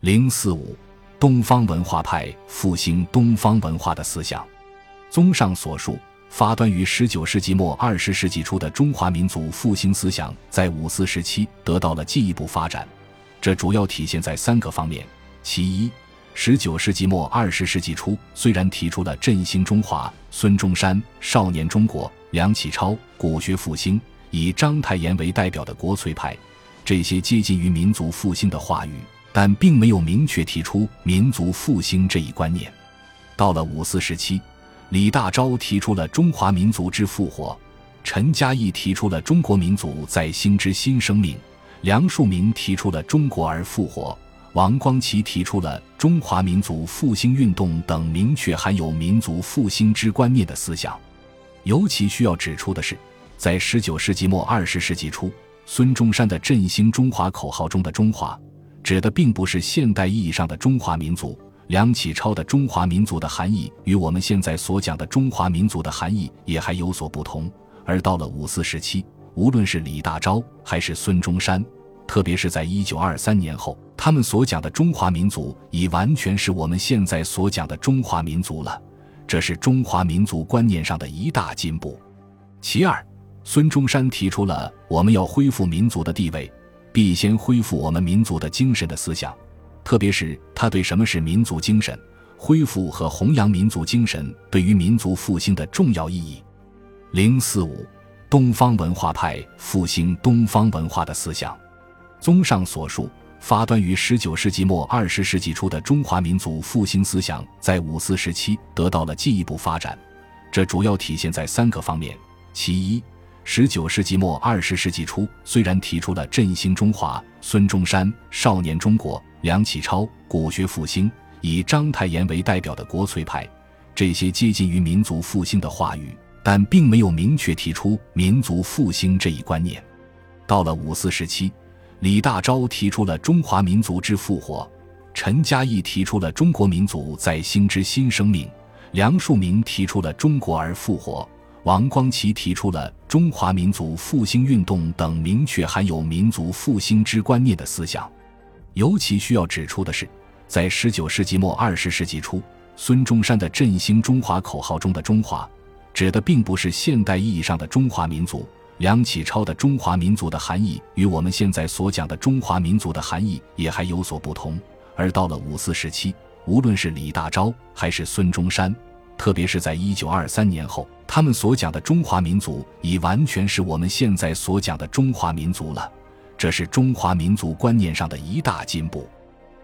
零四五，东方文化派复兴东方文化的思想。综上所述，发端于十九世纪末二十世纪初的中华民族复兴思想，在五四时期得到了进一步发展。这主要体现在三个方面：其一，十九世纪末二十世纪初，虽然提出了振兴中华、孙中山、少年中国、梁启超、古学复兴，以章太炎为代表的国粹派，这些接近于民族复兴的话语，但并没有明确提出民族复兴这一观念。到了五四时期，李大钊提出了中华民族之复活，陈嘉译提出了中国民族在兴之新生命，梁漱溟提出了中国而复活。王光奇提出了中华民族复兴运动等明确含有民族复兴之观念的思想。尤其需要指出的是，在十九世纪末二十世纪初，孙中山的振兴中华口号中的“中华”，指的并不是现代意义上的中华民族；梁启超的中华民族的含义与我们现在所讲的中华民族的含义也还有所不同。而到了五四时期，无论是李大钊还是孙中山，特别是在一九二三年后。他们所讲的中华民族，已完全是我们现在所讲的中华民族了，这是中华民族观念上的一大进步。其二，孙中山提出了我们要恢复民族的地位，必先恢复我们民族的精神的思想，特别是他对什么是民族精神、恢复和弘扬民族精神对于民族复兴的重要意义。零四五，东方文化派复兴东方文化的思想。综上所述。发端于十九世纪末二十世纪初的中华民族复兴思想，在五四时期得到了进一步发展。这主要体现在三个方面：其一，十九世纪末二十世纪初，虽然提出了振兴中华、孙中山、少年中国、梁启超、古学复兴，以章太炎为代表的国粹派，这些接近于民族复兴的话语，但并没有明确提出民族复兴这一观念。到了五四时期。李大钊提出了中华民族之复活，陈嘉译提出了中国民族在兴之新生命，梁漱溟提出了中国而复活，王光奇提出了中华民族复兴运动等明确含有民族复兴之观念的思想。尤其需要指出的是，在十九世纪末二十世纪初，孙中山的振兴中华口号中的“中华”，指的并不是现代意义上的中华民族。梁启超的中华民族的含义与我们现在所讲的中华民族的含义也还有所不同。而到了五四时期，无论是李大钊还是孙中山，特别是在一九二三年后，他们所讲的中华民族已完全是我们现在所讲的中华民族了，这是中华民族观念上的一大进步。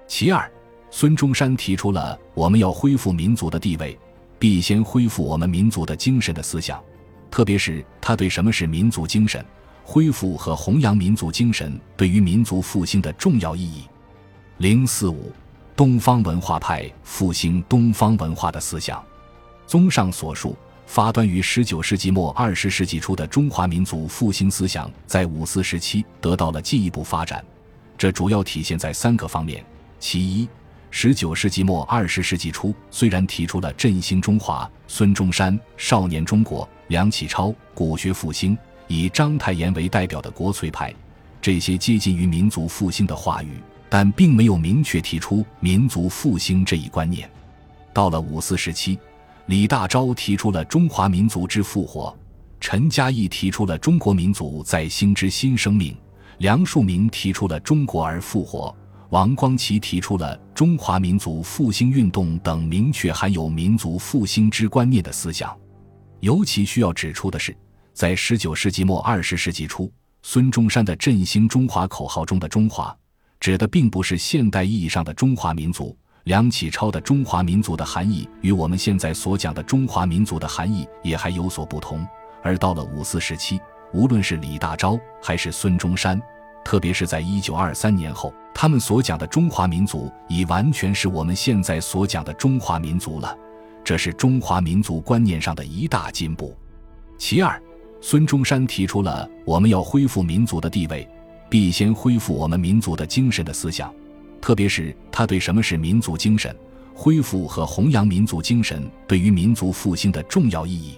其二，孙中山提出了我们要恢复民族的地位，必先恢复我们民族的精神的思想。特别是他对什么是民族精神、恢复和弘扬民族精神对于民族复兴的重要意义。零四五，东方文化派复兴东方文化的思想。综上所述，发端于十九世纪末二十世纪初的中华民族复兴思想，在五四时期得到了进一步发展。这主要体现在三个方面：其一，十九世纪末二十世纪初，虽然提出了振兴中华、孙中山、少年中国。梁启超、古学复兴，以章太炎为代表的国粹派，这些接近于民族复兴的话语，但并没有明确提出民族复兴这一观念。到了五四时期，李大钊提出了中华民族之复活，陈嘉译提出了中国民族在兴之新生命，梁漱溟提出了中国而复活，王光奇提出了中华民族复兴运动等明确含有民族复兴之观念的思想。尤其需要指出的是，在十九世纪末二十世纪初，孙中山的振兴中华口号中的“中华”，指的并不是现代意义上的中华民族；梁启超的中华民族的含义与我们现在所讲的中华民族的含义也还有所不同。而到了五四时期，无论是李大钊还是孙中山，特别是在一九二三年后，他们所讲的中华民族已完全是我们现在所讲的中华民族了。这是中华民族观念上的一大进步。其二，孙中山提出了我们要恢复民族的地位，必先恢复我们民族的精神的思想，特别是他对什么是民族精神、恢复和弘扬民族精神对于民族复兴的重要意义。